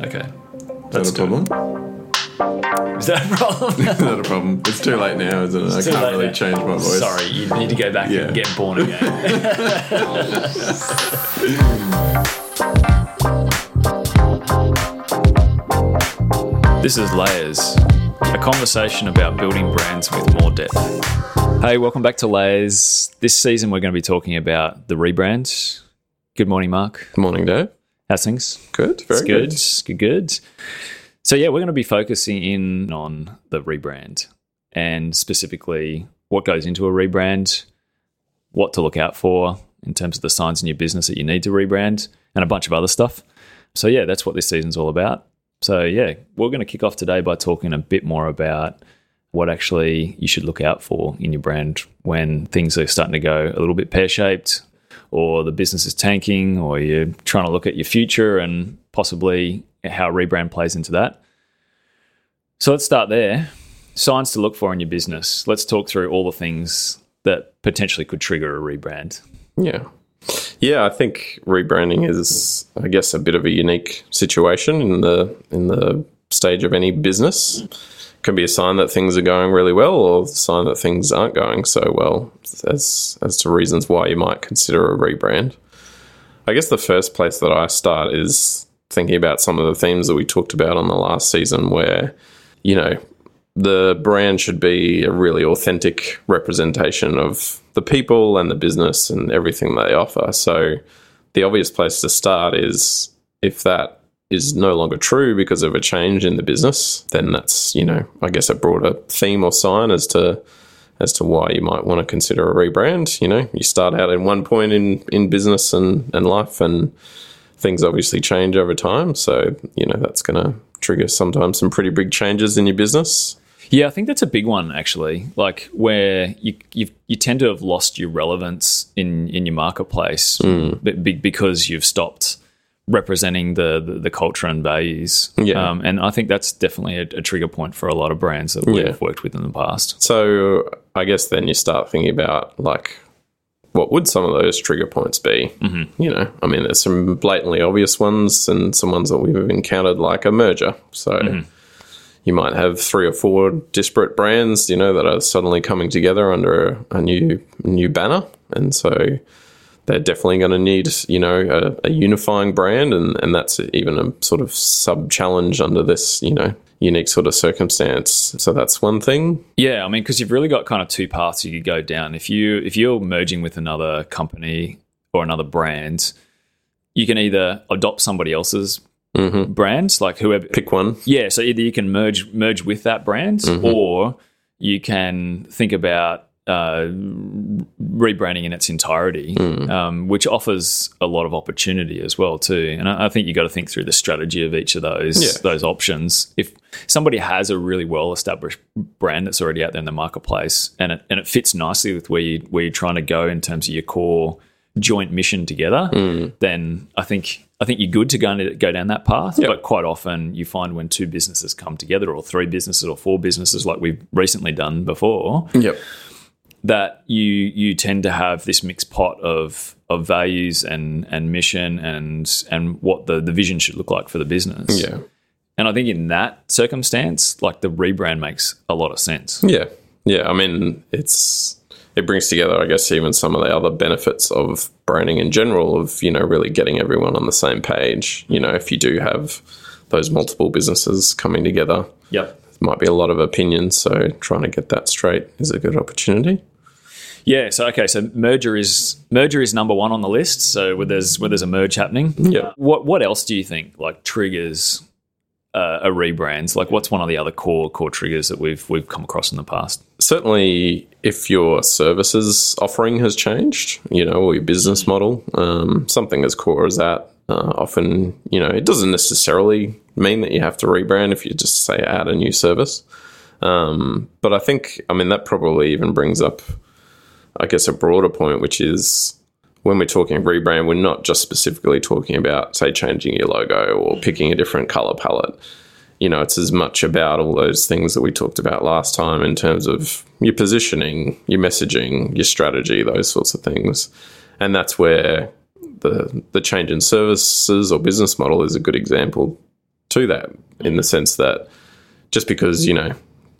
Okay. Is that a problem? Is that a problem? Not a problem. It's too late now, isn't it? I can't really now. change my voice. Sorry, you need to go back Yeah. and get born again. this is Layers, a conversation about building brands with more depth. Hey, welcome back to Layers. This season, we're going to be talking about the rebrand. Good morning, Mark. Good morning, Dave. How's things? Good. Very good. Good, good. So yeah, we're going to be focusing in on the rebrand and specifically what goes into a rebrand, what to look out for in terms of the signs in your business that you need to rebrand, and a bunch of other stuff. So yeah, that's what this season's all about. So yeah, we're going to kick off today by talking a bit more about what actually you should look out for in your brand when things are starting to go a little bit pear shaped, or the business is tanking, or you're trying to look at your future and possibly how rebrand plays into that. So let's start there. Signs to look for in your business. Let's talk through all the things that potentially could trigger a rebrand. Yeah. Yeah, I think rebranding is, I guess, a bit of a unique situation in the in the stage of any business. Can be a sign that things are going really well, or a sign that things aren't going so well. As as to reasons why you might consider a rebrand. I guess the first place that I start is thinking about some of the themes that we talked about on the last season, where you know the brand should be a really authentic representation of the people and the business and everything they offer. So, the obvious place to start is if that is no longer true because of a change in the business, then that's, you know, I guess a broader theme or sign as to as to why you might want to consider a rebrand. You know, you start out in one point in, in business and, and life and things obviously change over time. So, you know, that's gonna trigger sometimes some pretty big changes in your business. Yeah, I think that's a big one actually. Like where you you you tend to have lost your relevance in in your marketplace mm. be- because you've stopped representing the, the the culture and values. Yeah. um, and I think that's definitely a, a trigger point for a lot of brands that we've Yeah. worked with in the past. So I guess then you start thinking about like what would some of those trigger points be? Mm-hmm. You know, I mean, there's some blatantly obvious ones and some ones that we've encountered, like a merger. So you might have three or four disparate brands, you know, that are suddenly coming together under a, a new new banner, and so they're definitely going to need, you know, a, a unifying brand, and, and that's even a sort of sub challenge under this, you know, unique sort of circumstance. So that's one thing. Yeah, I mean, because you've really got kind of two paths you could go down. If you if you're merging with another company or another brand, you can either adopt somebody else's Mm-hmm. brands, like whoever. Pick one. Yeah, so either you can merge merge with that brand, or you can think about uh, rebranding in its entirety, um, which offers a lot of opportunity as well too. And I, I think you've got to think through the strategy of each of those Yeah. those options. If somebody has a really well established brand that's already out there in the marketplace, and it and it fits nicely with where you where you're trying to go in terms of your core joint mission together, then I think I think you're good to go go down that path. But quite often you find when two businesses come together, or three businesses, or four businesses, like we've recently done before, Yep. That you you tend to have this mixed pot of of values and and mission and and what the the vision should look like for the business. Yeah. And I think in that circumstance, like the rebrand makes a lot of sense. Yeah. Yeah. I mean, it's it brings together, I guess, even some of the other benefits of branding in general, of you know, really getting everyone on the same page. You know, if you do have those multiple businesses coming together, Yep. might be a lot of opinions. So trying to get that straight is a good opportunity. Yeah. So okay. So merger is merger is number one on the list. So where there's where there's a merge happening. Yeah. What what else do you think like triggers uh, a rebrand? Like what's one of the other core core triggers that we've we've come across in the past? certainly if your services offering has changed, you know, or your business model, um, something as core as that, uh, often, you know, it doesn't necessarily mean that you have to rebrand if you just say add a new service. Um, but I think, I mean, that probably even brings up, I guess, a broader point, which is when we're talking rebrand, we're not just specifically talking about, say, changing your logo or picking a different color palette you know, it's as much about all those things that we talked about last time in terms of your positioning, your messaging, your strategy, those sorts of things. And that's where the the change in services or business model is a good example to that in the sense that just because you know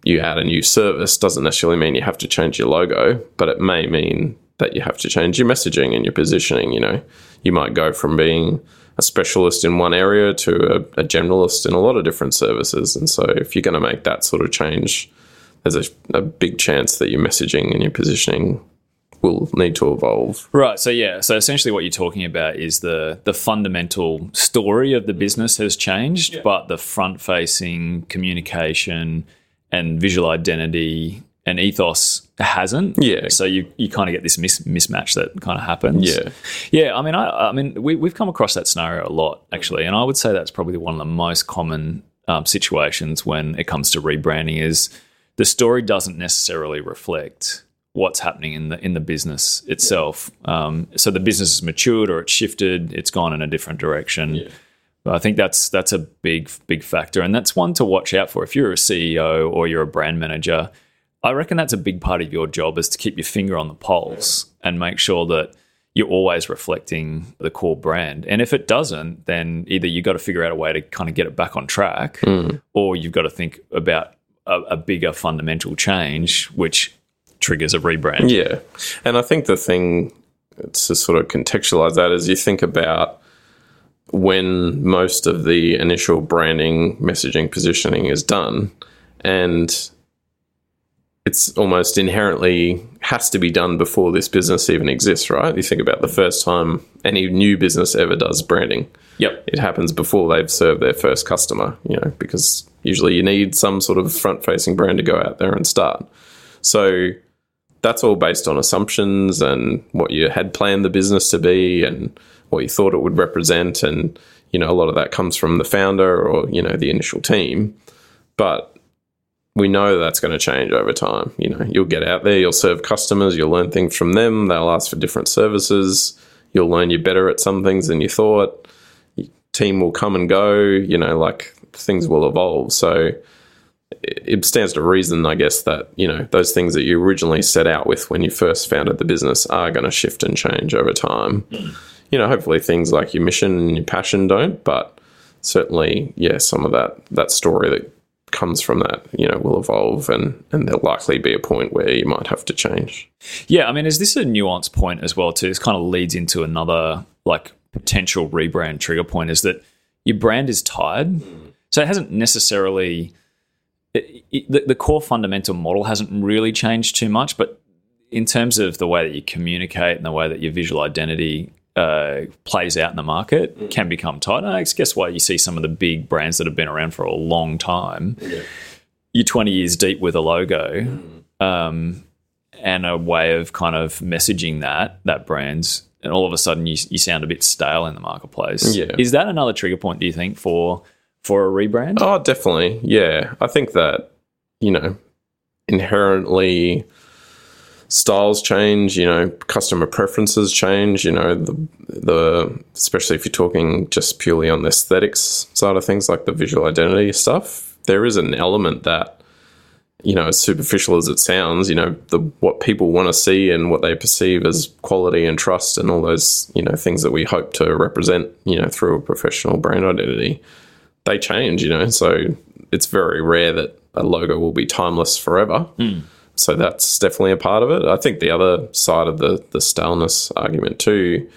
you add a new service doesn't necessarily mean you have to change your logo, but it may mean that you have to change your messaging and your positioning. You know, you might go from being a specialist in one area to a, a generalist in a lot of different services. And so, if you're going to make that sort of change, there's a, a big chance that your messaging and your positioning will need to evolve. Right. So yeah. So essentially, what you're talking about is the the fundamental story of the business has changed, yeah. but the front facing communication and visual identity and ethos hasn't. Yeah. So you you kind of get this mis- mismatch that kind of happens. Yeah. Yeah. I mean, I, I mean, we, we've come across that scenario a lot actually, and I would say that's probably one of the most common um, situations when it comes to rebranding is the story doesn't necessarily reflect what's happening in the in the business itself. Um, so the business has matured or it's shifted, it's gone in a different direction. Yeah. I think that's that's a big big factor, and that's one to watch out for. If you're a CEO or you're a brand manager, I reckon that's a big part of your job is to keep your finger on the pulse and make sure that you're always reflecting the core brand. And if it doesn't, then either you've got to figure out a way to kind of get it back on track, mm. or you've got to think about a, a bigger fundamental change, which triggers a rebrand. Yeah. And I think the thing to sort of contextualize that is you think about when most of the initial branding, messaging, positioning is done, and it's almost inherently has to be done before this business even exists, right? You think about the first time any new business ever does branding. Yep. It happens before they've served their first customer, you know, because usually you need some sort of front facing brand to go out there and start. So that's all based on assumptions and what you had planned the business to be and what you thought it would represent and you know a lot of that comes from the founder or you know the initial team but we know that's going to change over time you know you'll get out there you'll serve customers you'll learn things from them they'll ask for different services you'll learn you're better at some things than you thought Your team will come and go you know like things will evolve so it stands to reason, I guess, that you know those things that you originally set out with when you first founded the business are going to shift and change over time. Mm. You know, hopefully things like your mission and your passion don't, but certainly, yeah, some of that that story that comes from that, you know, will evolve, and and there'll likely be a point where you might have to change. Yeah, I mean, is this a nuance point as well? Too, this kind of leads into another like potential rebrand trigger point is that your brand is tied, mm. so it hasn't necessarily it, it, the, the core fundamental model hasn't really changed too much, but in terms of the way that you communicate and the way that your visual identity uh, plays out in the market mm. can become tight. And I guess why you see some of the big brands that have been around for a long time. Yeah. You're 20 years deep with a logo mm. um, and a way of kind of messaging that that brand's, and all of a sudden you, you sound a bit stale in the marketplace. Yeah. Is that another trigger point? Do you think for for a rebrand? Oh, definitely. Yeah. I think that, you know, inherently styles change, you know, customer preferences change, you know, the the especially if you're talking just purely on the aesthetics side of things like the visual identity stuff, there is an element that you know, as superficial as it sounds, you know, the what people want to see and what they perceive as quality and trust and all those, you know, things that we hope to represent, you know, through a professional brand identity they change, you know. So it's very rare that a logo will be timeless forever. Mm. So that's definitely a part of it. I think the other side of the the staleness argument too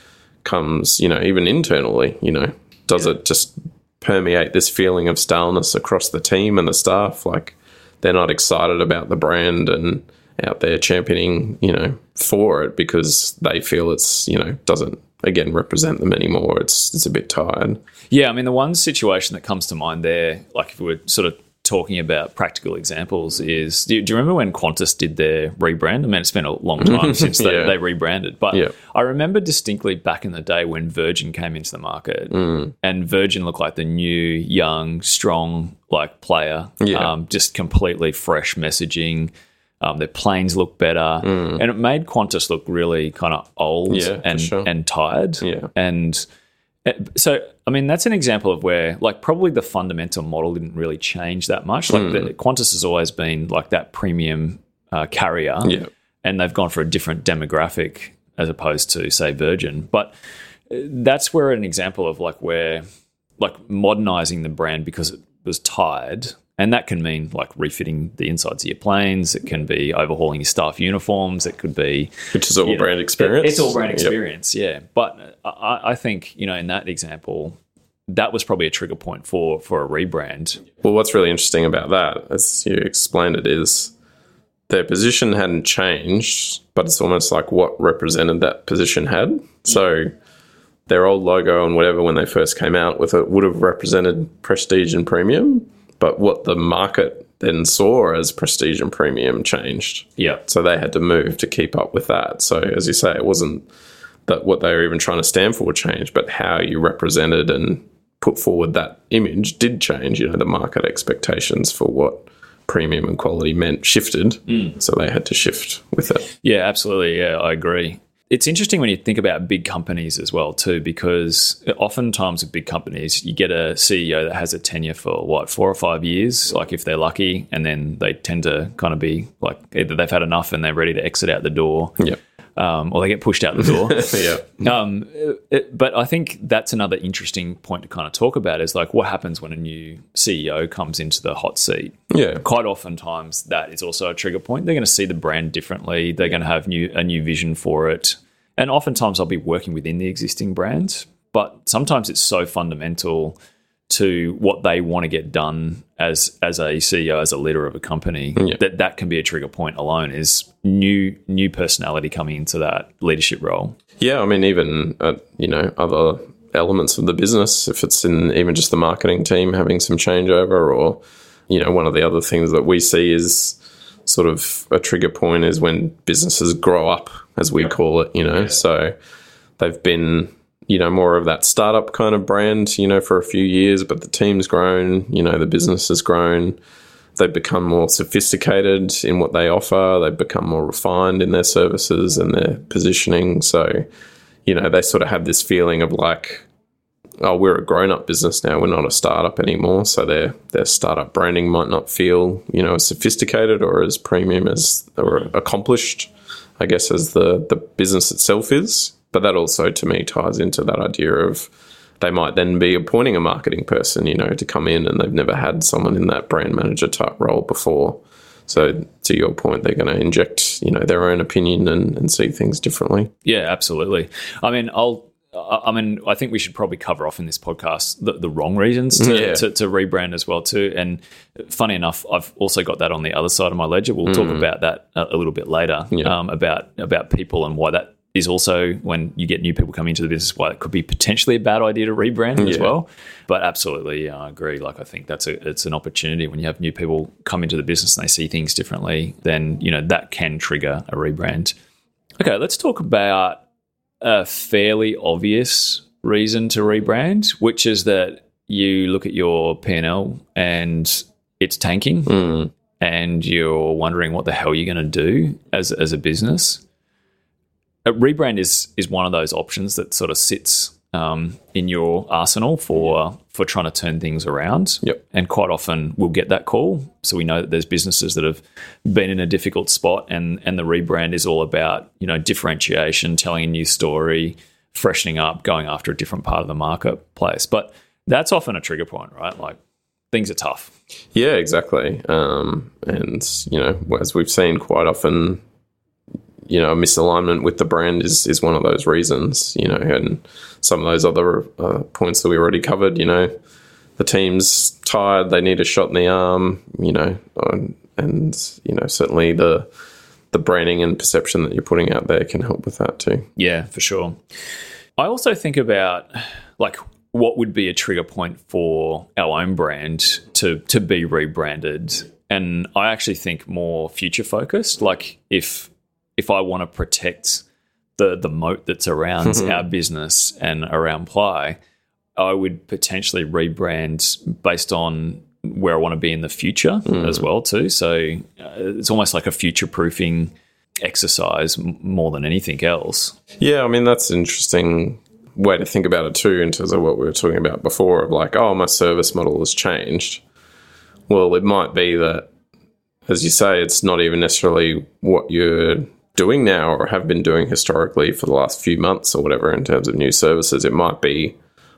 comes, you know, even internally. You know, does yeah. it just permeate this feeling of staleness across the team and the staff? Like they're not excited about the brand and out there championing, you know, for it because they feel it's, you know, doesn't again represent them anymore. It's it's a bit tired. Yeah, I mean the one situation that comes to mind there, like if we are sort of talking about practical examples, is do you, do you remember when Qantas did their rebrand? I mean, it's been a long time since they, yeah. they rebranded, but yeah. I remember distinctly back in the day when Virgin came into the market, mm. and Virgin looked like the new, young, strong like player, yeah. um, just completely fresh messaging um, their planes look better, mm. and it made Qantas look really kind of old and sure. and tired. Yeah, and so I mean that's an example of where like probably the fundamental model didn't really change that much. Like mm. the, Qantas has always been like that premium uh, carrier, yeah. and they've gone for a different demographic as opposed to say Virgin, but uh, that's where an example of like where like modernizing the brand because it was tired. And that can mean like refitting the insides of your planes. It can be overhauling your staff uniforms. It could be which is all you know, brand experience. It's all brand Yep. experience, yeah. But uh, I, I think you know in that example, that was probably a trigger point for for a rebrand. Well, what's really interesting about that, as you explained it, is their position hadn't changed, but it's almost like what represented that position had. So their old logo and whatever when they first came out with it would have represented prestige and premium, but what the market then saw as prestige and premium changed. Yeah, So they had to move to keep up with that. So as you say, it wasn't that what they were even trying to stand for changed, but how you represented and put forward that image did change. You know, the market expectations for what premium and quality meant shifted. Mm. So they had to shift with it. yeah, absolutely. Yeah, I agree. It's interesting when you think about big companies as well too, because oftentimes with big companies, you get a CEO that has a tenure for what four or five years, like if they're lucky, and then they tend to kind of be like either they've had enough and they're ready to exit out the door, Yep. Um, or they get pushed out the door. yeah. Um, it- but I think that's another interesting point to kind of talk about is like what happens when a new CEO comes into the hot seat. Yeah. Quite oftentimes, that is also a trigger point. They're going to see the brand differently. They're going to have new a new vision for it, and oftentimes I'll be working within the existing brand. But sometimes it's so fundamental to what they want to get done as as a CEO, as a leader of a company, Yeah. that that can be a trigger point alone. Is new new personality coming into that leadership role. Yeah, I mean, even uh, you know other elements of the business, if it's in even just the marketing team having some changeover, or you know, one of the other things that we see is sort of a trigger point is when businesses grow up, as we call it. You know, so they've been you know more of that startup kind of brand, you know, for a few years, but the team's grown, you know, the business has grown. They've become more sophisticated in what they offer. They've become more refined in their services and their positioning. So, you know, they sort of have this feeling of like, oh, we're a grown up business now. We're not a startup anymore. So their their startup branding might not feel, you know, as sophisticated or as premium as or accomplished, I guess, as the the business itself is. But that also to me ties into that idea of they might then be appointing a marketing person, you know, to come in and they've never had someone in that brand manager type role before. So to your point, they're going to inject, you know, their own opinion and, and see things differently. Yeah, absolutely. I mean, I'll. I mean, I think we should probably cover off in this podcast the, the wrong reasons to, Yeah. to, to rebrand as well too. And funny enough, I've also got that on the other side of my ledger. We'll talk about that a, a little bit later Mm. Yeah. um, about about people and why that is also when you get new people coming into the business, why it could be potentially a bad idea to rebrand as well. But absolutely, yeah, I agree. Like I think that's a it's an opportunity when you have new people come into the business and they see things differently. Then you know that can trigger a rebrand. Okay, let's talk about a fairly obvious reason to rebrand, which is that you look at your P&L and it's tanking Mm. and you're wondering what the hell you're going to do as, as a business. A rebrand is is one of those options that sort of sits um, in your arsenal for for trying to turn things around. Yep. And quite often we'll get that call. So we know that there's businesses that have been in a difficult spot and and the rebrand is all about, you know, differentiation, telling a new story, freshening up, going after a different part of the marketplace. But that's often a trigger point, right? Like things are tough. Yeah, exactly. Um, and you know, as we've seen quite often, you know, misalignment with the brand is is one of those reasons. You know, and some of those other uh, points that we already covered. You know, the team's tired; they need a shot in the arm. You know, and, and you know, certainly the the branding and perception that you're putting out there can help with that too. Yeah, for sure. I also think about like what would be a trigger point for our own brand to to be rebranded. And I actually think more future focused. Like if if I want to protect the the moat that's around our business and around Ply, I would potentially rebrand based on where I want to be in the future as well too. So uh, it's almost like a future proofing exercise m- more than anything else. Yeah, I mean that's an interesting way to think about it too, in terms of what we were talking about before of like, oh, my service model has changed. Well, it might be that, as you say, it's not even necessarily what you're doing now or have been doing historically for the last few months or whatever in terms of new services. It might be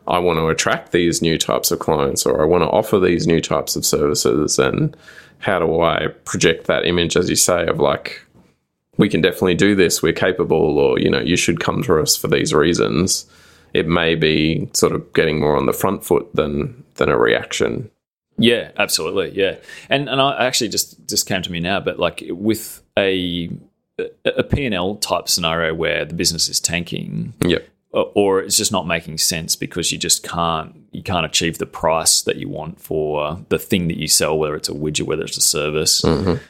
I want to attract these new types of clients or I want to offer these new types of services. And how do I project that image as you say of like we can definitely do this we're capable or you know you should come to us for these reasons. It may be sort of getting more on the front foot than than a reaction. Yeah absolutely. Yeah. And and I actually just just came to me now but like with a a P&L type scenario where the business is tanking yep or it's just not making sense because you just can't you can't achieve the price that you want for the thing that you sell, whether it's a widget, whether it's a service. Mm-hmm.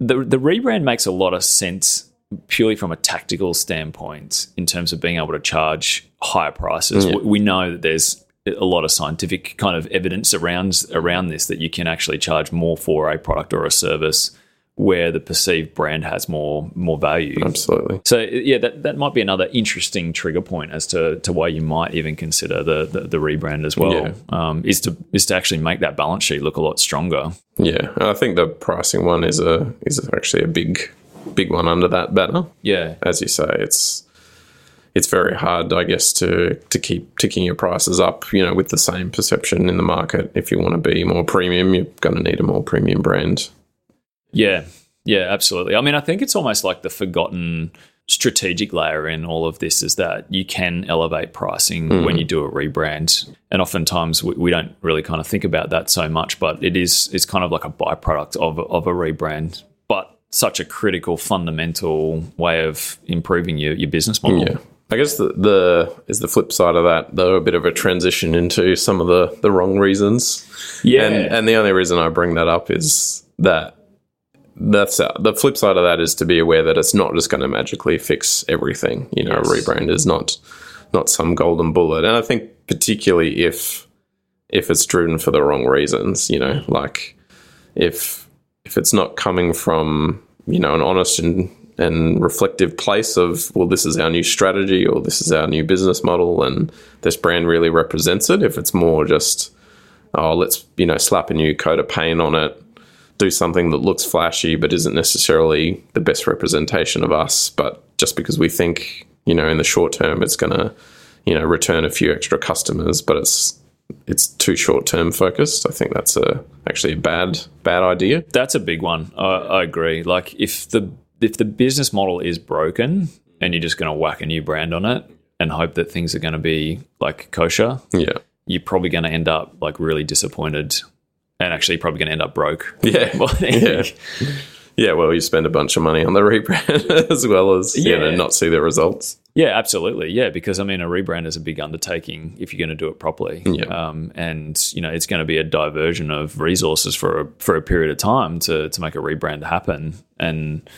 The the rebrand makes a lot of sense purely from a tactical standpoint in terms of being able to charge higher prices. We know that there's a lot of scientific kind of evidence around around this that you can actually charge more for a product or a service where the perceived brand has more more value. Absolutely. So yeah, that, that might be another interesting trigger point as to, to why you might even consider the, the, the rebrand as well. Yeah. Um, is to is to actually make that balance sheet look a lot stronger. Yeah, I think the pricing one is a is actually a big big one under that banner. Yeah. As you say, it's it's very hard, I guess, to to keep ticking your prices up. You know, with the same perception in the market. If you want to be more premium, you're going to need a more premium brand. Yeah. Yeah, absolutely. I mean, I think it's almost like the forgotten strategic layer in all of this is that you can elevate pricing hmm. when you do a rebrand. And oftentimes we, we don't really kind of think about that so much, but it is it's kind of like a byproduct of, of a rebrand. But such a critical, fundamental way of improving your, your business model. Yeah. I guess the, the is the flip side of that, though, a bit of a transition into some of the, the wrong reasons. Yeah. And and the only reason I bring that up is that that's uh, the flip side of that is to be aware that it's not just going to magically fix everything. You know, Yes. a rebrand is not not some golden bullet, and I think particularly if if it's driven for the wrong reasons, you know, like if if it's not coming from you know an honest and and reflective place of well this is our new strategy or this is our new business model and this brand really represents it if it's more just oh let's you know slap a new coat of paint on it do something that looks flashy but isn't necessarily the best representation of us but just because we think you know in the short term it's going to you know return a few extra customers but it's it's too short term focused i think that's a actually a bad bad idea That's a big one. I, I agree. Like if the if the business model is broken and you're just going to whack a new brand on it and hope that things are going to be like kosher, yeah you're probably going to end up like really disappointed and actually probably going to end up broke. yeah Well, yeah yeah well you spend a bunch of money on the rebrand as well as you know not see the results Yeah, absolutely. Yeah, because I mean, a rebrand is a big undertaking if you're going to do it properly. Yeah. Um, and you know, it's going to be a diversion of resources for a, for a period of time to to make a rebrand happen. And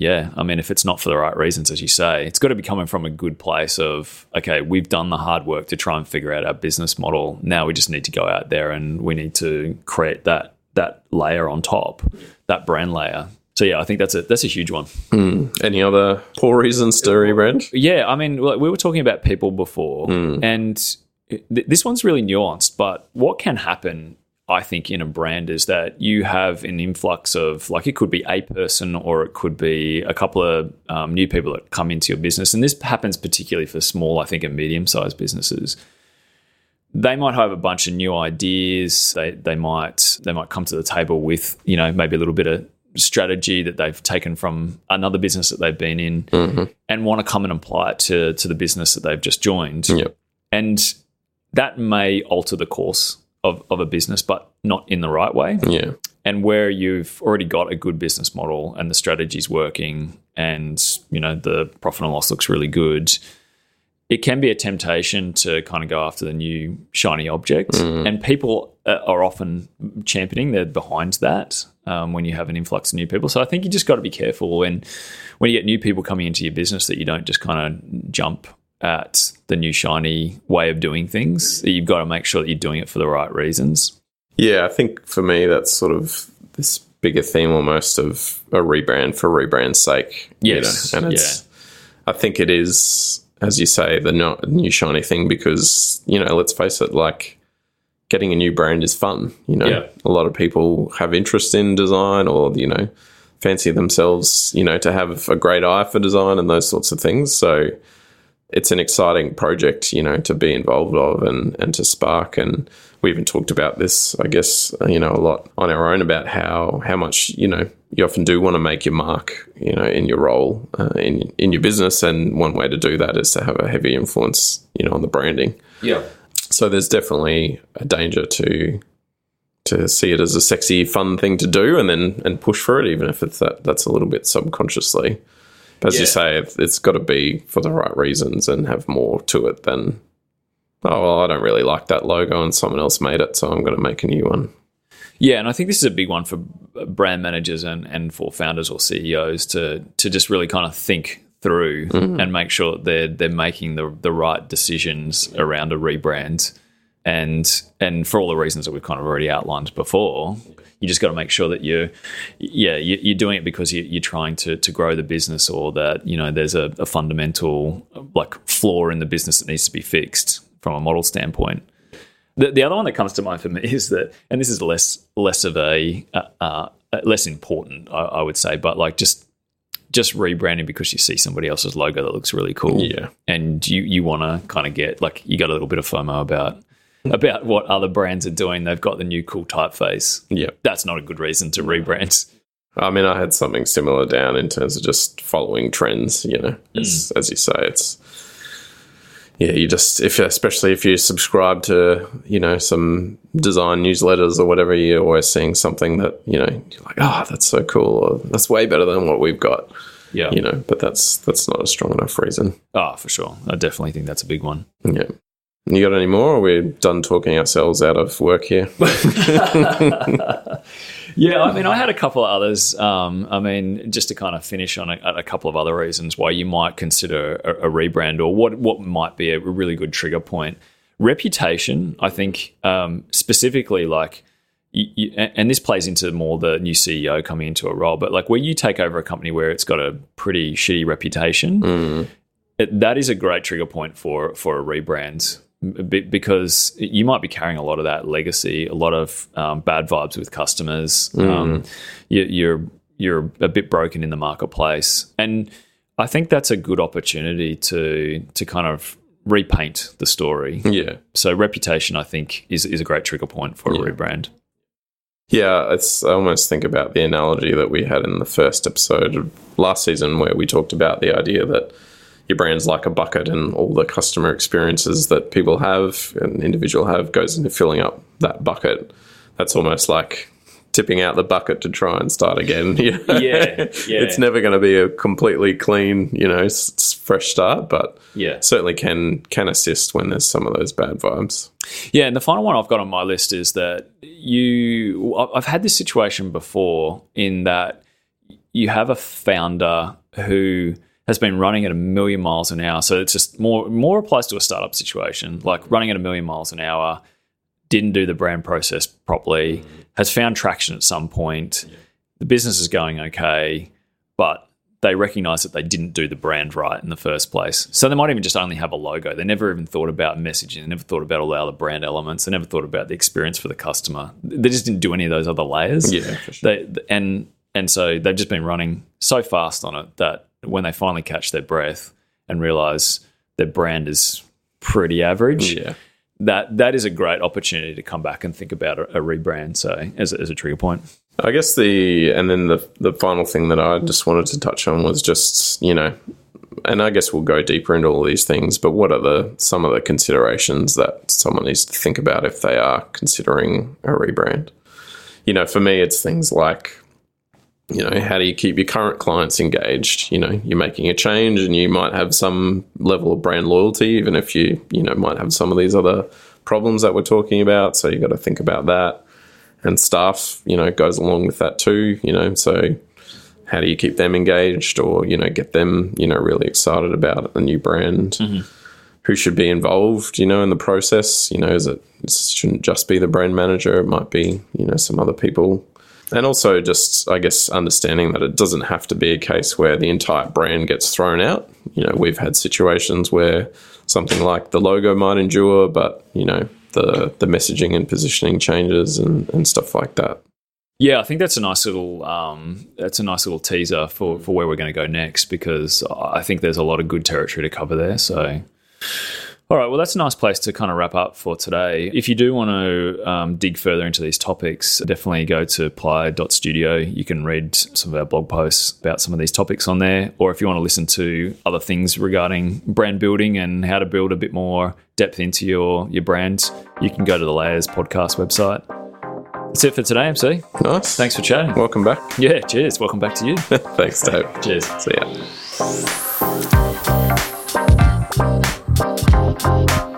yeah, I mean, if it's not for the right reasons, as you say, it's got to be coming from a good place of okay, we've done the hard work to try and figure out our business model. Now we just need to go out there and we need to create that that layer on top, that brand layer. So yeah, I think that's a that's a huge one. Hmm. any other poor reasons to rebrand Yeah, I mean, we were talking about people before, hmm. and th- this one's really nuanced. But what can happen, I think, in a brand is that you have an influx of, like, it could be a person or it could be a couple of um, new people that come into your business, and this happens particularly for small, I think, and medium-sized businesses. They might have a bunch of new ideas. They they might they might come to the table with you know maybe a little bit of strategy that they've taken from another business that they've been in and want to come and apply it to to the business that they've just joined. Yep. And that may alter the course of, of a business, but not in the right way. yeah And where you've already got a good business model and the strategy's working and you know the profit and loss looks really good, it can be a temptation to kind of go after the new shiny object. And people uh, are often championing, they're behind that um, when you have an influx of new people. So I think you just got to be careful when when you get new people coming into your business that you don't just kind of jump at the new shiny way of doing things. You've got to make sure that you're doing it for the right reasons. Yeah, I think for me that's sort of this bigger theme almost of a rebrand for rebrand's sake. you Yes, know, and it's I think it is, as you say, the no, new shiny thing because you know, let's face it, like getting a new brand is fun. You know, Yeah. a lot of people have interest in design or you know fancy themselves, you know, to have a great eye for design and those sorts of things. So it's an exciting project, you know, to be involved of and, and to spark. And we even talked about this, I guess, you know, a lot on our own about how how much you know you often do want to make your mark, you know, in your role uh, in in your business. And one way to do that is to have a heavy influence, you know, on the branding. Yeah. So there's definitely a danger to to see it as a sexy, fun thing to do, and then and push for it, even if it's that that's a little bit subconsciously. But as Yeah. you say, it's, it's got to be for the right reasons and have more to it than oh well, I don't really like that logo, and someone else made it, so I'm going to make a new one. Yeah, and I think this is a big one for brand managers and, and for founders or CEOs to to just really kind of think through mm. and make sure that they're they're making the the right decisions around a rebrand. And and for all the reasons that we've kind of already outlined before, you just got to make sure that you're yeah you- you're doing it because you- you're trying to to grow the business or that you know there's a, a fundamental like flaw in the business that needs to be fixed from a model standpoint. The, the other one that comes to mind for me is that, and this is less less of a uh, uh, less important, I, I would say, but like just just rebranding because you see somebody else's logo that looks really cool, Yeah. and you you want to kind of get like you got a little bit of FOMO about about what other brands are doing. They've got the new cool typeface. Yeah. That's not a good reason to rebrand. I mean, I had something similar down in terms of just following trends. You know, hmm. it's, as you say, it's yeah. You just if especially if you subscribe to you know some design newsletters or whatever, you're always seeing something that you know you're like, oh, that's so cool. Or, that's way better than what we've got. Yeah, You know, but that's that's not a strong enough reason. oh for sure. I definitely think that's a big one. Yeah. You got any more? Or we're done talking ourselves out of work here. Yeah, I mean, I had a couple of others. Um, I mean, just to kind of finish on a, a couple of other reasons why you might consider a, a rebrand or what what might be a really good trigger point. Reputation, I think, um, specifically like. You, you, and this plays into more the new CEO coming into a role, but like where you take over a company where it's got a pretty shitty reputation, it, that is a great trigger point for for a rebrand because you might be carrying a lot of that legacy, a lot of um, bad vibes with customers. Um, you, you're you're a bit broken in the marketplace, and I think that's a good opportunity to to kind of repaint the story. yeah. So reputation, I think, is is a great trigger point for a rebrand. Yeah, it's I almost think about the analogy that we had in the first episode of last season where we talked about the idea that your brand's like a bucket and all the customer experiences that people have and individual have goes into filling up that bucket. That's almost like tipping out the bucket to try and start again. you know? Yeah, yeah. it's never going to be a completely clean, you know, s- fresh start, but Yeah. certainly can can assist when there's some of those bad vibes. Yeah, and the final one I've got on my list is that you. I've had this situation before in that you have a founder who has been running at a million miles an hour. So it's just more more applies to a startup situation, like running at a million miles an hour, didn't do the brand process properly, mm-hmm. has found traction at some point. The business is going okay, but they recognize that they didn't do the brand right in the first place. So they might even just only have a logo. They never even thought about messaging. They never thought about all the other brand elements. They never thought about the experience for the customer. They just didn't do any of those other layers. Yeah, for sure. They, and and so they've just been running so fast on it that when they finally catch their breath and realize their brand is pretty average, Yeah. that that is a great opportunity to come back and think about a, a rebrand. So as a, as a trigger point. I guess the and then the the final thing that I just wanted to touch on was just you know, and I guess we'll go deeper into all these things. But what are the some of the considerations that someone needs to think about if they are considering a rebrand? You know, for me, it's things like you know how do you keep your current clients engaged? You know you're making a change and you might have some level of brand loyalty even if you you know might have some of these other problems that we're talking about. So you got to think about that. And staff you know goes along with that too you know. So how do you keep them engaged or you know get them you know really excited about a new brand? Mm-hmm. Who should be involved you know in the process? You know is it it shouldn't just be the brand manager. It might be you know some other people and also just i guess understanding that it doesn't have to be a case where the entire brand gets thrown out you know we've had situations where something like the logo might endure but you know the the messaging and positioning changes and, and stuff like that Yeah, I think that's a nice little um, that's a nice little teaser for for where we're going to go next because I think there's a lot of good territory to cover there. So. All right, well, that's a nice place to kind of wrap up for today. If you do want to um, dig further into these topics, definitely go to ply.studio. You can read some of our blog posts about some of these topics on there. Or if you want to listen to other things regarding brand building and how to build a bit more depth into your, your brand, you can go to the Layers podcast website. That's it for today, MC. Nice. Thanks for chatting. Welcome back. Yeah, cheers. Welcome back to you. Thanks, Dave. cheers. See ya. Bye.